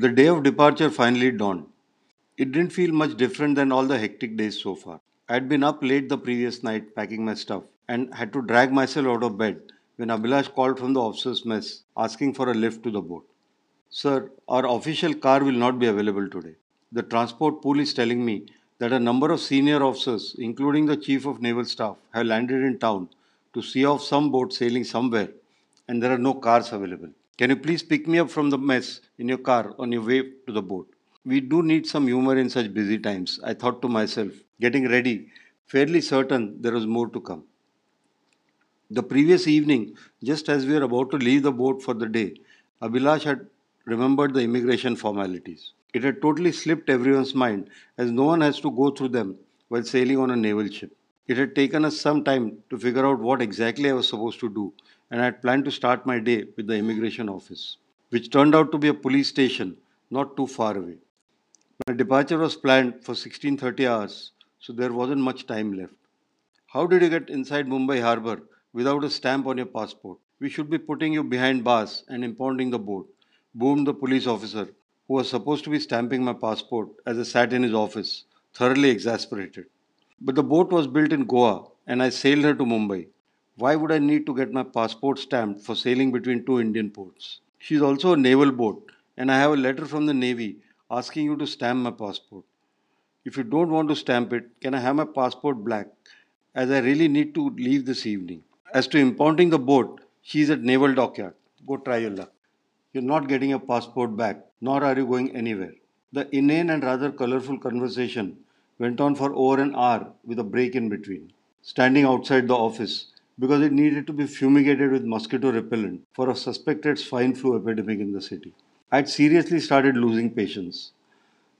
The day of departure finally dawned. It didn't feel much different than all the hectic days so far. I had been up late the previous night packing my stuff and had to drag myself out of bed when Abhilash called from the officer's mess asking for a lift to the boat. Sir, our official car will not be available today. The transport pool is telling me that a number of senior officers, including the Chief of Naval Staff, have landed in town to see off some boat sailing somewhere and there are no cars available. Can you please pick me up from the mess in your car on your way to the boat? We do need some humor in such busy times, I thought to myself, getting ready, fairly certain there was more to come. The previous evening, just as we were about to leave the boat for the day, Abhilash had remembered the immigration formalities. It had totally slipped everyone's mind as no one has to go through them while sailing on a naval ship. It had taken us some time to figure out what exactly I was supposed to do, and I had planned to start my day with the immigration office, which turned out to be a police station not too far away. My departure was planned for 16:30 hours, so there wasn't much time left. How did you get inside Mumbai harbor without a stamp on your passport? We should be putting you behind bars and impounding the boat, boomed the police officer who was supposed to be stamping my passport as I sat in his office, thoroughly exasperated. But the boat was built in Goa and I sailed her to Mumbai. Why would I need to get my passport stamped for sailing between two Indian ports? She's also a naval boat and I have a letter from the Navy asking you to stamp my passport. If you don't want to stamp it, can I have my passport black as I really need to leave this evening? As to impounding the boat, she's at Naval Dockyard. Go try your luck. You're not getting your passport back, nor are you going anywhere. The inane and rather colorful conversation went on for over an hour with a break in between. Standing outside the office because it needed to be fumigated with mosquito repellent for a suspected swine flu epidemic in the city. I had seriously started losing patience.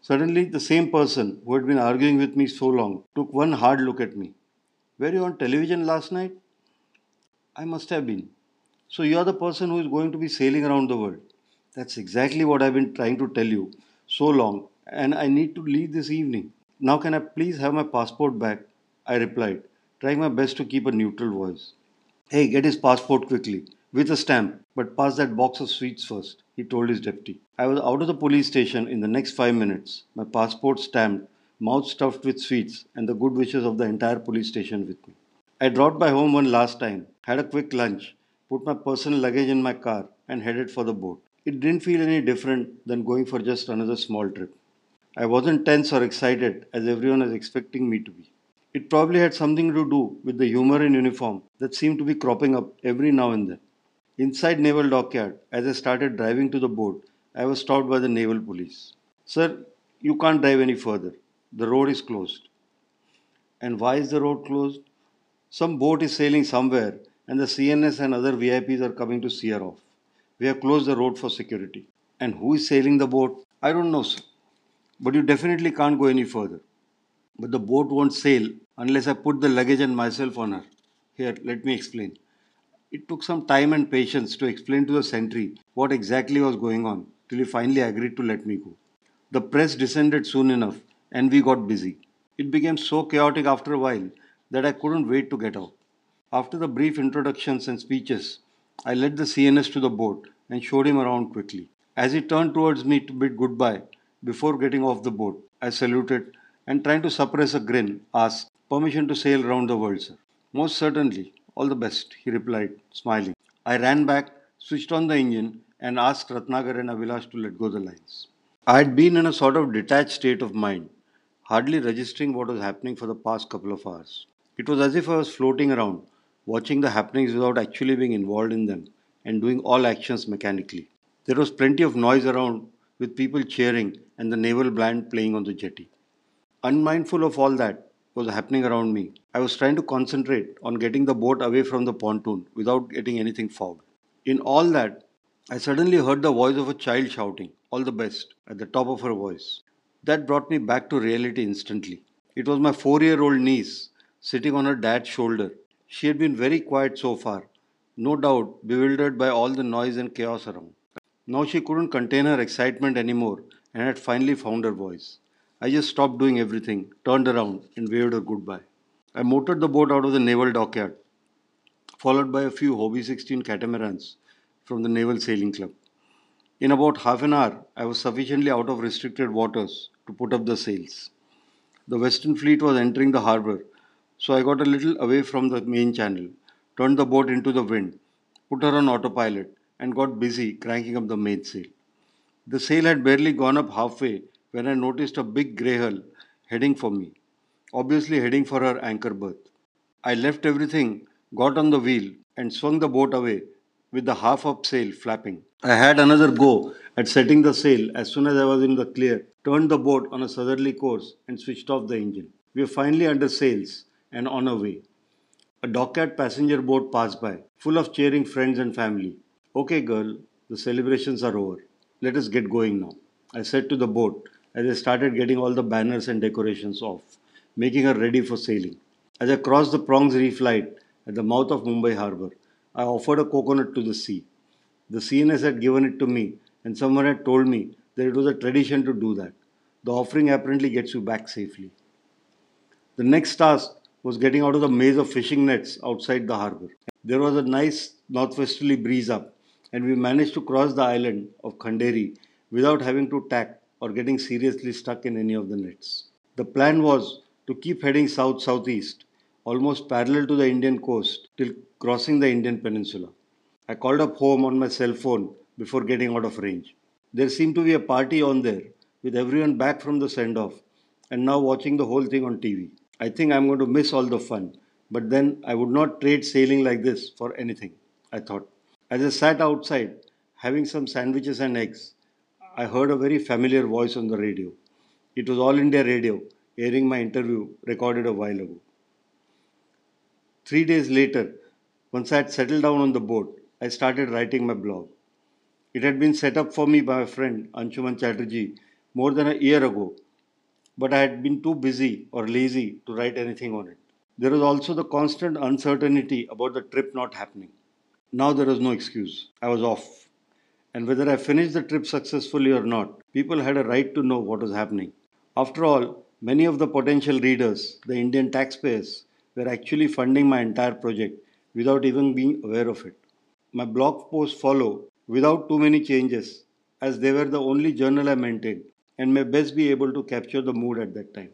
Suddenly, the same person who had been arguing with me so long took one hard look at me. Were you on television last night? I must have been. So you are the person who is going to be sailing around the world. That's exactly what I've been trying to tell you so long, and I need to leave this evening. Now, can I please have my passport back? I replied, trying my best to keep a neutral voice. Hey, get his passport quickly, with a stamp, but pass that box of sweets first, he told his deputy. I was out of the police station in the next five minutes, my passport stamped, mouth stuffed with sweets, and the good wishes of the entire police station with me. I dropped by home one last time, had a quick lunch, put my personal luggage in my car, and headed for the boat. It didn't feel any different than going for just another small trip. I wasn't tense or excited as everyone was expecting me to be. It probably had something to do with the humor in uniform that seemed to be cropping up every now and then. Inside Naval Dockyard, as I started driving to the boat, I was stopped by the naval police. Sir, you can't drive any further. The road is closed. And why is the road closed? Some boat is sailing somewhere and the CNS and other VIPs are coming to see her off. We have closed the road for security. And who is sailing the boat? I don't know, sir. But you definitely can't go any further. But the boat won't sail unless I put the luggage and myself on her. Here, let me explain. It took some time and patience to explain to the sentry what exactly was going on till he finally agreed to let me go. The press descended soon enough and we got busy. It became so chaotic after a while that I couldn't wait to get out. After the brief introductions and speeches, I led the CNS to the boat and showed him around quickly. As he turned towards me to bid goodbye before getting off the boat, I saluted and, trying to suppress a grin, asked, Permission to sail round the world, sir. Most certainly. All the best, he replied, smiling. I ran back, switched on the engine, and asked Ratnakar and Abhilash to let go the lines. I had been in a sort of detached state of mind, hardly registering what was happening for the past couple of hours. It was as if I was floating around, watching the happenings without actually being involved in them and doing all actions mechanically. There was plenty of noise around with people cheering and the naval band playing on the jetty. Unmindful of all that was happening around me, I was trying to concentrate on getting the boat away from the pontoon without getting anything fouled. In all that, I suddenly heard the voice of a child shouting, All the best, at the top of her voice. That brought me back to reality instantly. It was my four year old niece sitting on her dad's shoulder she had been very quiet so far, no doubt bewildered by all the noise and chaos around. Now she couldn't contain her excitement anymore and had finally found her voice. I just stopped doing everything, turned around, and waved her goodbye. I motored the boat out of the naval dockyard, followed by a few Hobie 16 catamarans from the Naval Sailing Club. In about half an hour, I was sufficiently out of restricted waters to put up the sails. The Western Fleet was entering the harbour, so I got a little away from the main channel, turned the boat into the wind, put her on autopilot, and got busy cranking up the mainsail. The sail had barely gone up halfway when I noticed a big grey hull heading for me, obviously heading for her anchor berth. I left everything, got on the wheel, and swung the boat away with the half up sail flapping. I had another go at setting the sail as soon as I was in the clear, turned the boat on a southerly course, and switched off the engine. We were finally under sails and on our way. A docked passenger boat passed by, full of cheering friends and family. Okay, girl, the celebrations are over. Let us get going now. I said to the boat as I started getting all the banners and decorations off, making her ready for sailing. As I crossed the Prongs Reef Light at the mouth of Mumbai harbour, I offered a coconut to the sea. The CNS had given it to me, and someone had told me that it was a tradition to do that. The offering apparently gets you back safely. The next task was getting out of the maze of fishing nets outside the harbour. There was a nice northwesterly breeze up, and we managed to cross the island of Khanderi without having to tack or getting seriously stuck in any of the nets. The plan was to keep heading south southeast, almost parallel to the Indian coast, till crossing the Indian peninsula. I called up home on my cell phone before getting out of range. There seemed to be a party on there, with everyone back from the send off, and now watching the whole thing on TV. I think I'm going to miss all the fun, but then I would not trade sailing like this for anything, I thought. As I sat outside, having some sandwiches and eggs, I heard a very familiar voice on the radio. It was All India Radio, airing my interview recorded a while ago. Three days later, once I had settled down on the boat, I started writing my blog. It had been set up for me by my friend Anshuman Chatterjee more than a year ago, but I had been too busy or lazy to write anything on it. There was also the constant uncertainty about the trip not happening. Now there was no excuse. I was off. And whether I finished the trip successfully or not, people had a right to know what was happening. After all, many of the potential readers, the Indian taxpayers, were actually funding my entire project without even being aware of it. My blog posts follow without too many changes, as they were the only journal I maintained and may best be able to capture the mood at that time.